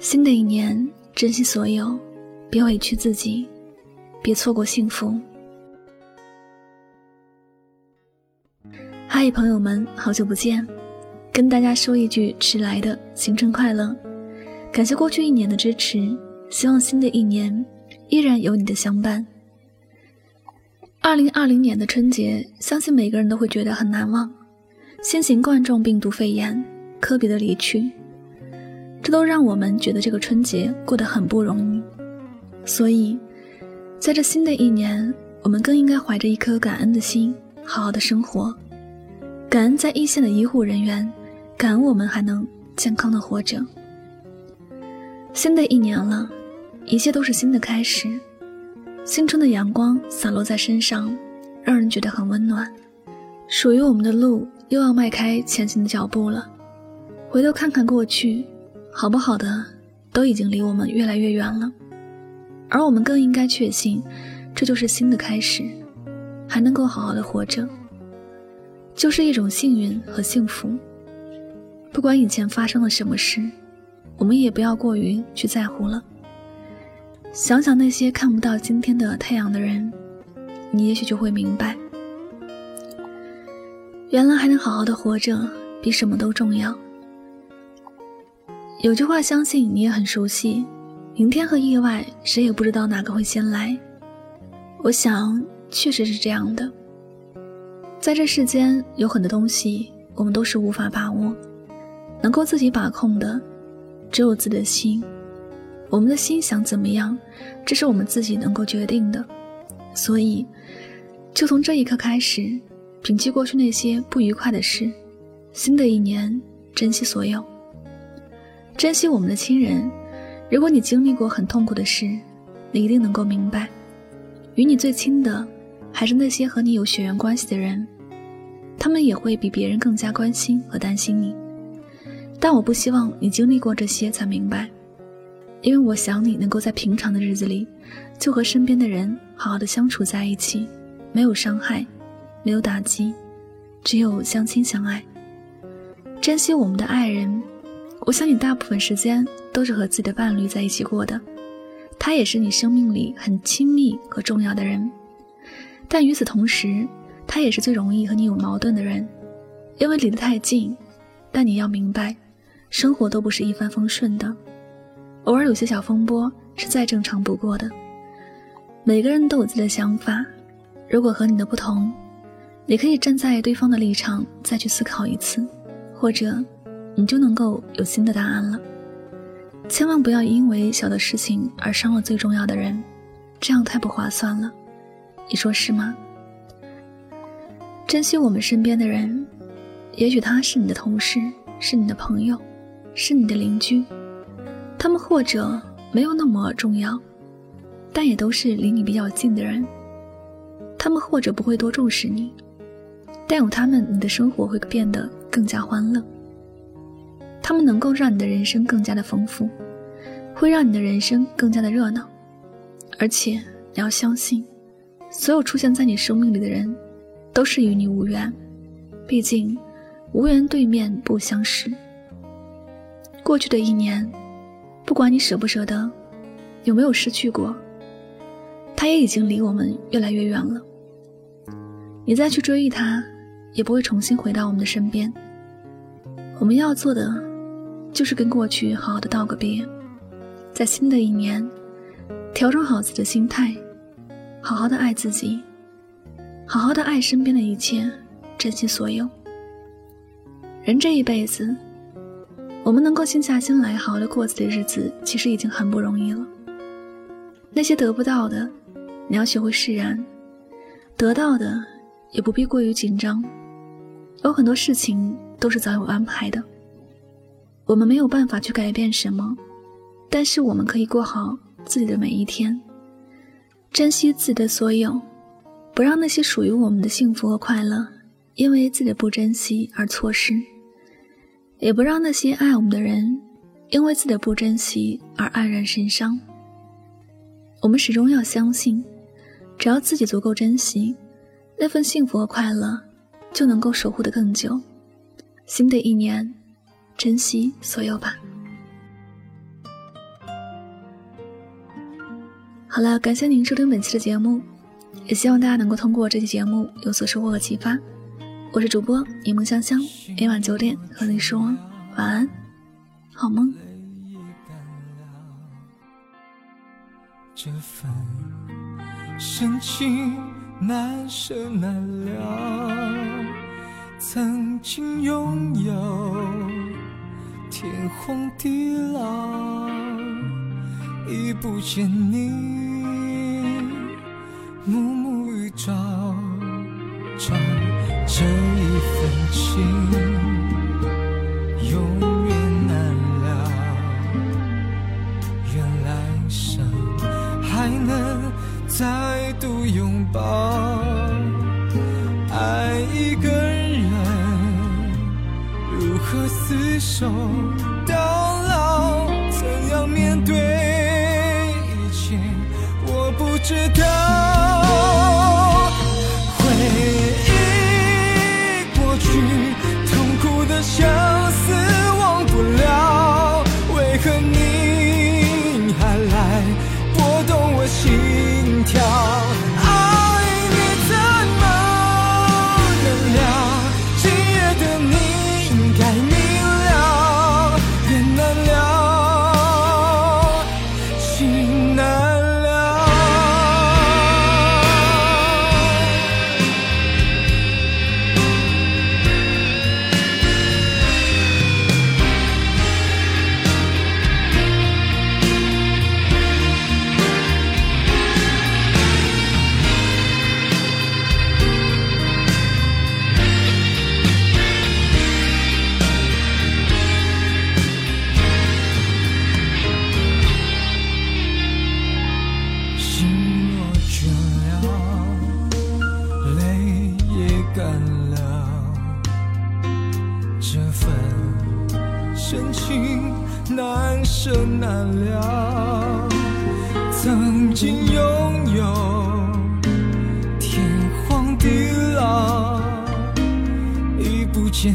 新的一年，珍惜所有，别委屈自己，别错过幸福。嗨，朋友们，好久不见，跟大家说一句迟来的新春快乐！感谢过去一年的支持，希望新的一年依然有你的相伴。二零二零年的春节，相信每个人都会觉得很难忘。新型冠状病毒肺炎，科比的离去。这都让我们觉得这个春节过得很不容易，所以，在这新的一年，我们更应该怀着一颗感恩的心，好好的生活，感恩在一线的医护人员，感恩我们还能健康的活着。新的一年了，一切都是新的开始，新春的阳光洒落在身上，让人觉得很温暖。属于我们的路又要迈开前行的脚步了，回头看看过去。好不好的，都已经离我们越来越远了，而我们更应该确信，这就是新的开始，还能够好好的活着，就是一种幸运和幸福。不管以前发生了什么事，我们也不要过于去在乎了。想想那些看不到今天的太阳的人，你也许就会明白，原来还能好好的活着，比什么都重要。有句话，相信你也很熟悉：明天和意外，谁也不知道哪个会先来。我想，确实是这样的。在这世间，有很多东西我们都是无法把握，能够自己把控的，只有自己的心。我们的心想怎么样，这是我们自己能够决定的。所以，就从这一刻开始，摒弃过去那些不愉快的事。新的一年，珍惜所有。珍惜我们的亲人。如果你经历过很痛苦的事，你一定能够明白，与你最亲的还是那些和你有血缘关系的人，他们也会比别人更加关心和担心你。但我不希望你经历过这些才明白，因为我想你能够在平常的日子里，就和身边的人好好的相处在一起，没有伤害，没有打击，只有相亲相爱。珍惜我们的爱人。我想你大部分时间都是和自己的伴侣在一起过的，他也是你生命里很亲密和重要的人。但与此同时，他也是最容易和你有矛盾的人，因为离得太近。但你要明白，生活都不是一帆风顺的，偶尔有些小风波是再正常不过的。每个人都有自己的想法，如果和你的不同，你可以站在对方的立场再去思考一次，或者。你就能够有新的答案了。千万不要因为小的事情而伤了最重要的人，这样太不划算了。你说是吗？珍惜我们身边的人，也许他是你的同事，是你的朋友，是你的邻居，他们或者没有那么重要，但也都是离你比较近的人。他们或者不会多重视你，但有他们，你的生活会变得更加欢乐。他们能够让你的人生更加的丰富，会让你的人生更加的热闹，而且你要相信，所有出现在你生命里的人，都是与你无缘。毕竟，无缘对面不相识。过去的一年，不管你舍不舍得，有没有失去过，他也已经离我们越来越远了。你再去追忆他，也不会重新回到我们的身边。我们要做的。就是跟过去好好的道个别，在新的一年，调整好自己的心态，好好的爱自己，好好的爱身边的一切，珍惜所有。人这一辈子，我们能够静下心来好好的过自己的日子，其实已经很不容易了。那些得不到的，你要学会释然；得到的，也不必过于紧张。有很多事情都是早有安排的。我们没有办法去改变什么，但是我们可以过好自己的每一天，珍惜自己的所有，不让那些属于我们的幸福和快乐因为自己的不珍惜而错失，也不让那些爱我们的人因为自己的不珍惜而黯然神伤。我们始终要相信，只要自己足够珍惜，那份幸福和快乐就能够守护得更久。新的一年。珍惜所有吧。好了，感谢您收听本期的节目，也希望大家能够通过这期节目有所收获和启发。我是主播柠檬香香，每晚九点和你说晚安，好梦。这份深情难舍难了，曾经拥有天荒地老，已不见你暮暮与朝朝，这一份情永远难了。愿来生还能。再度拥抱，手到老？怎样面对一切？我不知道。曾经拥有天荒地老，已不见